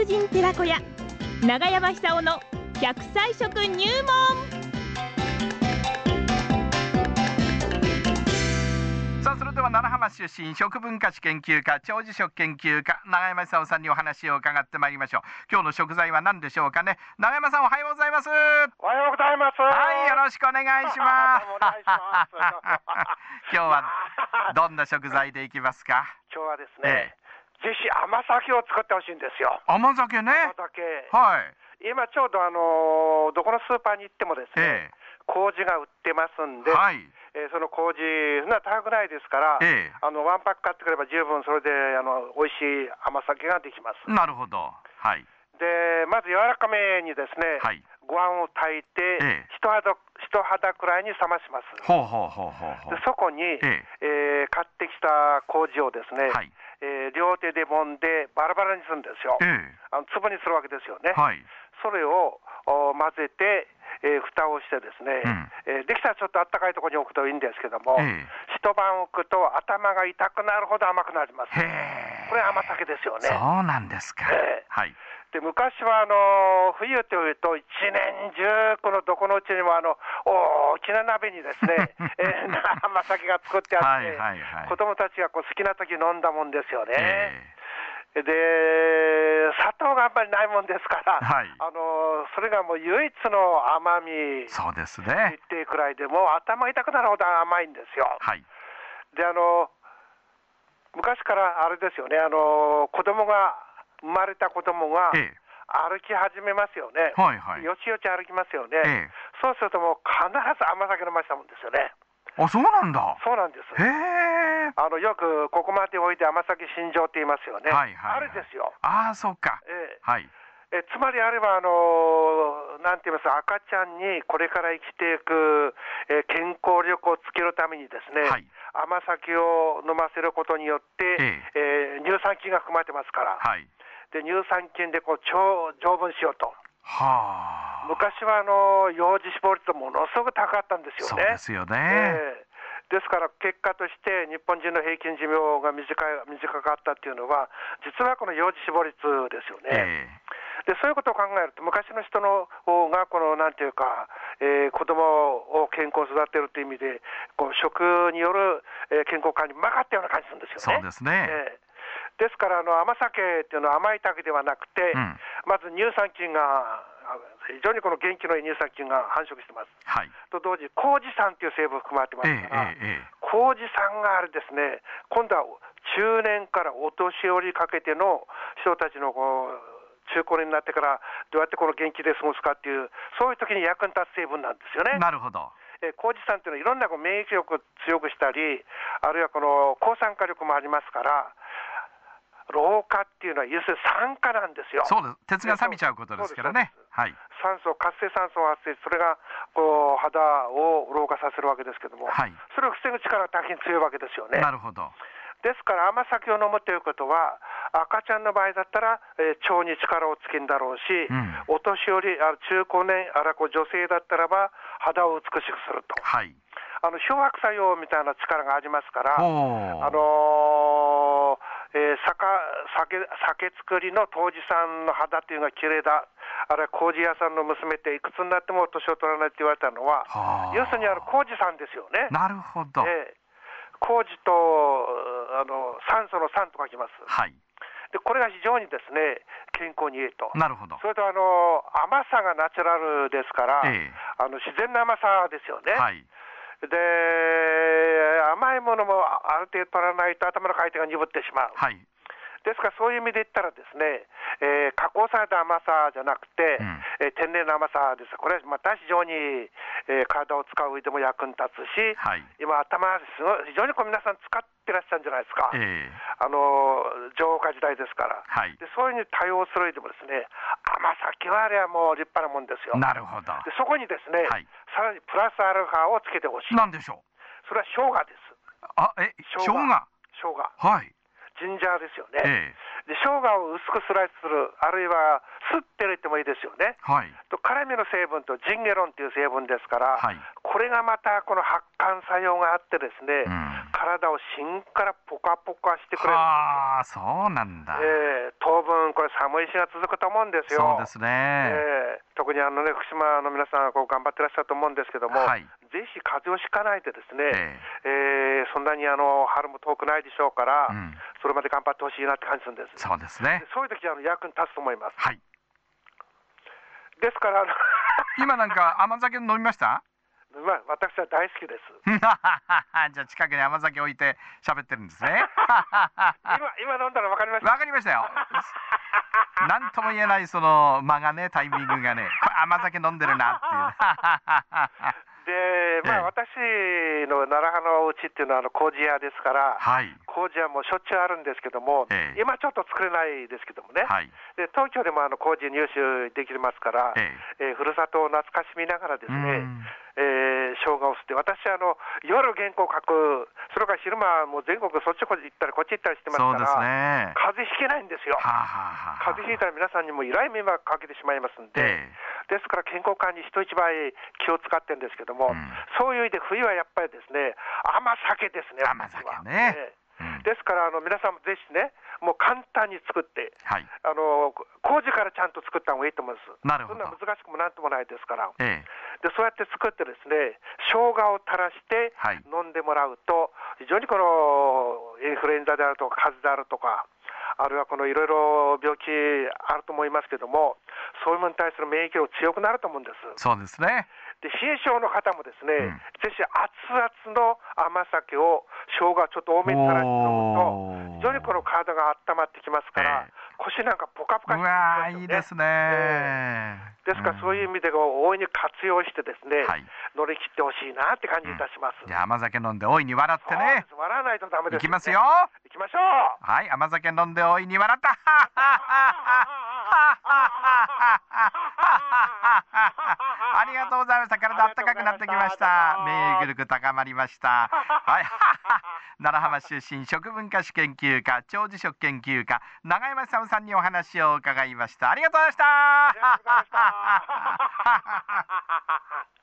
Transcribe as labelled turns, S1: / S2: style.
S1: 達人寺子屋長山久夫の100歳食入門。
S2: さあそれでは奈良浜出身食文化史研究家長寿食研究家永山久夫さんにお話を伺ってまいりましょう。今日の食材は何でしょうかね？永山さんおはようございます。
S3: おはようございます。
S2: はいよろしくお願いします。今日はどんな食材でいきますか？
S3: 今日はです
S2: え
S3: ね、ぜひ甘酒を作ってほしいんですよ。
S2: 甘酒ね。
S3: 甘酒。
S2: はい。
S3: 今ちょうどあのーどこのスーパーに行ってもですね、
S2: え
S3: 麹が売ってますんで、
S2: えはい。
S3: えーその麹そんな高くないですから、
S2: ええ。
S3: あのワンパック買ってくれば十分それであの美味しい甘酒ができます。
S2: なるほど。はい。
S3: でまず柔らかめにですね、
S2: はい。
S3: ご飯を炊いて、
S2: ええ。
S3: 人肌人肌くらいに冷まします。
S2: ほうほうほうほうほう。
S3: でそこに、
S2: ええ。
S3: えー買ってきた麹をですね、
S2: はい
S3: えー両手で揉んでバラバラにするんですよ。
S2: え
S3: あの粒にするわけですよね。
S2: えはい
S3: それをお混ぜて、えー蓋をしてですね、
S2: うん
S3: えーできたらちょっとあったかいところに置くといいんですけども、
S2: え
S3: 一晩置くと頭が痛くなるほど甘くなります。これ甘酒ですよね。
S2: そうなんですか、
S3: ええ
S2: はい
S3: で昔はあの冬というと一年中このどこのうちにもあの大きな鍋にですね、えー甘酒が作ってあって、
S2: はいはいはい。
S3: 子供たちがこう好きな時飲んだもんですよね。
S2: え
S3: で砂糖がやっぱりないもんですから、
S2: はい。
S3: あのそれがもう唯一の甘み
S2: えそうです
S3: 言
S2: ね。
S3: っていいくらいでもう頭痛くなるほど甘いんですよ。
S2: はい。
S3: であの昔からあれですよね。あの子供が生まれた子供が
S2: ええ
S3: 歩き始めますよね、
S2: はいはい。
S3: よちよち歩きますよね、
S2: ええ。
S3: そうするともう必ず甘酒飲ましたもんですよね。
S2: あそうなんだ。
S3: そうなんです。
S2: へえ。
S3: あのよくここまでおいで甘酒新情って言いますよね、
S2: はいはいはい。
S3: あれですよ、
S2: ああそうか。
S3: ええ。
S2: はい。
S3: えつまりあれば、あのなんて言います赤ちゃんにこれから生きていく、え健康力をつけるためにですね、
S2: はい。
S3: 甘酒を飲ませることによって、
S2: え。
S3: えー乳酸菌が含まれてますから、
S2: はい
S3: で乳酸菌でこう腸丈夫にしようと、
S2: はあ。
S3: 昔はあの幼児死亡率ものすごく高かったんですよね。
S2: そうですよね、
S3: ええ。ですから結果として日本人の平均寿命が短い短かったっていうのは実はこの幼児死亡率ですよね。
S2: え
S3: でそういうことを考えると、昔の人の方が、このなんていうか、えー子供を健康に育てるという意味で、こう食による、えー健康管理、うまかったような感じするんですよね。
S2: そうですね。
S3: えーですからあの、甘酒っていうのは甘いだけではなくて、
S2: うん。
S3: まず乳酸菌が、あ非常にこの元気のいい乳酸菌が繁殖してます。
S2: はい。
S3: と同時に、麹酸っていう成分含まれてま
S2: ええ
S3: すから、
S2: えええ
S3: 麹酸があれですね、今度は中年からお年寄りにかけての人たちのこう中高年になってからどうやってこの元気で過ごすかっていう、そういう時に役に立つ成分なんですよね。
S2: え。なるほど。
S3: えー麹酸っていうのは、いろんなこう免疫力を強くしたり、あるいはこの抗酸化力もありますから、老化っていうのは、要するに酸化なんですよ。
S2: そうです。鉄が錆びちゃうことですからね。はい。
S3: 酸素、活性酸素を発生しそれがこう肌を老化させるわけですけども、
S2: はい。
S3: それを防ぐ力が大変強いわけですよね。
S2: なるほど。
S3: ですから甘酒を飲むということは、赤ちゃんの場合だったら、えー腸に力をつけるんだろうし、
S2: うん。
S3: お年寄り、あ中高年、あらこう女性だったらば、肌を美しくすると、
S2: はい。
S3: あの漂白作用みたいな力がありますから、あのーえー酒酒酒造りの杜氏さんの肌というのが綺麗だ、あるいは麹屋さんの娘っていくつになっても年を取らないって言われたのは、
S2: はあ
S3: 要するにあの麹さんですよね。
S2: なるほど、
S3: ええ麹とあの酸素の酸と書きます。
S2: はい
S3: でこれが非常にですね健康にいいと。
S2: なるほど
S3: それとあの甘さがナチュラルですから、
S2: ええ
S3: あの自然な甘さですよね。
S2: はい
S3: で甘いものもある程度取らないと頭の回転が鈍ってしまう。
S2: はい
S3: ですからそういう意味で言ったらですね、えー加工された甘さじゃなくて、
S2: うん
S3: えー天然の甘さです。これはまた非常に、えー体を使う上でも役に立つし、
S2: はい
S3: 今頭すごい非常にこう皆さん使ってらっしゃるんじゃないですか。
S2: ええ
S3: あの情報化時代ですから、
S2: はい
S3: でそういうふうに対応する上でもですね甘酒はあれはもう立派なもんですよ。
S2: なるほど
S3: でそこにですね、
S2: はい
S3: さらにプラスアルファをつけてほしい。
S2: なんでしょう？
S3: それは生姜です。
S2: あえ生姜
S3: 生姜？
S2: はい
S3: ジンジャーですよね。
S2: え
S3: で生姜を薄くスライスする、あるいはすって入れてもいいですよね。
S2: えはい
S3: と辛みの成分とジンゲロンという成分ですから、
S2: はい
S3: これがまたこの発汗作用があってですね、
S2: うん。
S3: 体を芯からポカポカしてくれるん
S2: はあそうなんだ。
S3: ええ当分これ寒い日が続くと思うんですよ。
S2: そうですね、
S3: ええ特にあのね福島の皆さんはこう頑張ってらっしゃると思うんですけども、
S2: はい。
S3: ぜひ風邪をひかないでですね、
S2: え
S3: え。えそんなにあの春も遠くないでしょうから、
S2: うん。
S3: それまで頑張ってほしいなって感じするんです。
S2: そうですね。
S3: でそういう時はあの役に立つと思います。
S2: はい。
S3: ですから
S2: 今なんか甘酒飲みました？
S3: まあ私は大好きです。
S2: じゃあ近くに甘酒置いて喋ってるんですね
S3: 今今飲んだらわかりました。
S2: わかりましたよ なんとも言えないその間がねタイミングがね甘酒飲んでるなっていう
S3: で、まあ、
S2: ええ。
S3: 私の奈良派のうちっていうのはあの麹屋ですから、
S2: はい。
S3: 麹屋もしょっちゅうあるんですけども、
S2: ええ。
S3: 今ちょっと作れないですけどもね、
S2: はい。
S3: で東京でもあの麹入手できますから、
S2: え
S3: え。ーふるさとを懐かしみながらです
S2: う
S3: ね
S2: ん、
S3: えー生姜を吸って、私あの、夜原稿書く、それから昼間はもう全国そっちこっち行ったり、こっち行ったりしてますから、
S2: ね。
S3: 風邪ひけないんですよ。
S2: はあ、はあはあ、
S3: 風邪ひいたら皆さんにも依頼迷惑かけてしまいますんで、
S2: え
S3: ですから健康管理人一倍気を使ってるんですけども、
S2: うん。
S3: そういう意味で冬はやっぱりですね、甘酒ですね、
S2: 甘酒ね。
S3: ですからあの皆さんもぜひね、もう簡単に作って、
S2: はい。
S3: あの麹からちゃんと作った方がいいと思うんです。
S2: なるほど。
S3: そんな難しくもなんともないですから。
S2: え。
S3: でそうやって作ってですね生姜を垂らして
S2: はい。
S3: 飲んでもらうと、非常にこのインフルエンザであるとか風邪であるとかあるいはこのいろいろ病気あると思いますけどもそういうものに対する免疫力強くなると思うんです。
S2: えそうですね。
S3: で冷え性の方もですね、
S2: うん。
S3: ぜひ熱々の甘酒を生姜をちょっと多めに垂らして飲むと非常にこの体が温まってきますから、
S2: え
S3: 腰なんかポカポカ
S2: う
S3: してき
S2: わ
S3: ますよね。
S2: ーいいですね、
S3: えですからそういう意味で大いに活用してですね、
S2: はい。
S3: 乗り切ってほしいなって感じいたします。
S2: じゃあ甘酒飲んで大いに笑ってね。
S3: 笑わないとダメです、
S2: いきますよ。
S3: 行きましょう。
S2: はい甘酒飲んで大いに笑った ありがとうございました。体あったかくなってきました。免疫力高まりました。はい。奈良浜出身食文化史研究家長寿食研究家永山久夫さんにお話を伺いました。
S3: ありがとうございました。